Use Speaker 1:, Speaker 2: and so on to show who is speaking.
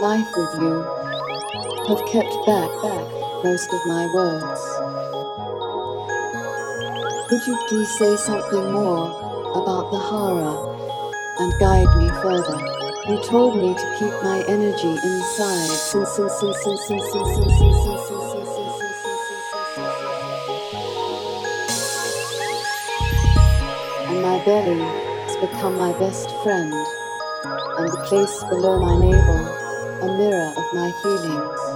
Speaker 1: life with you have kept back, back most of my words. Could you please say something more about the Hara and guide me further? You told me to keep my energy inside. And my belly has become my best friend, and the place below my navel a mirror of my feelings.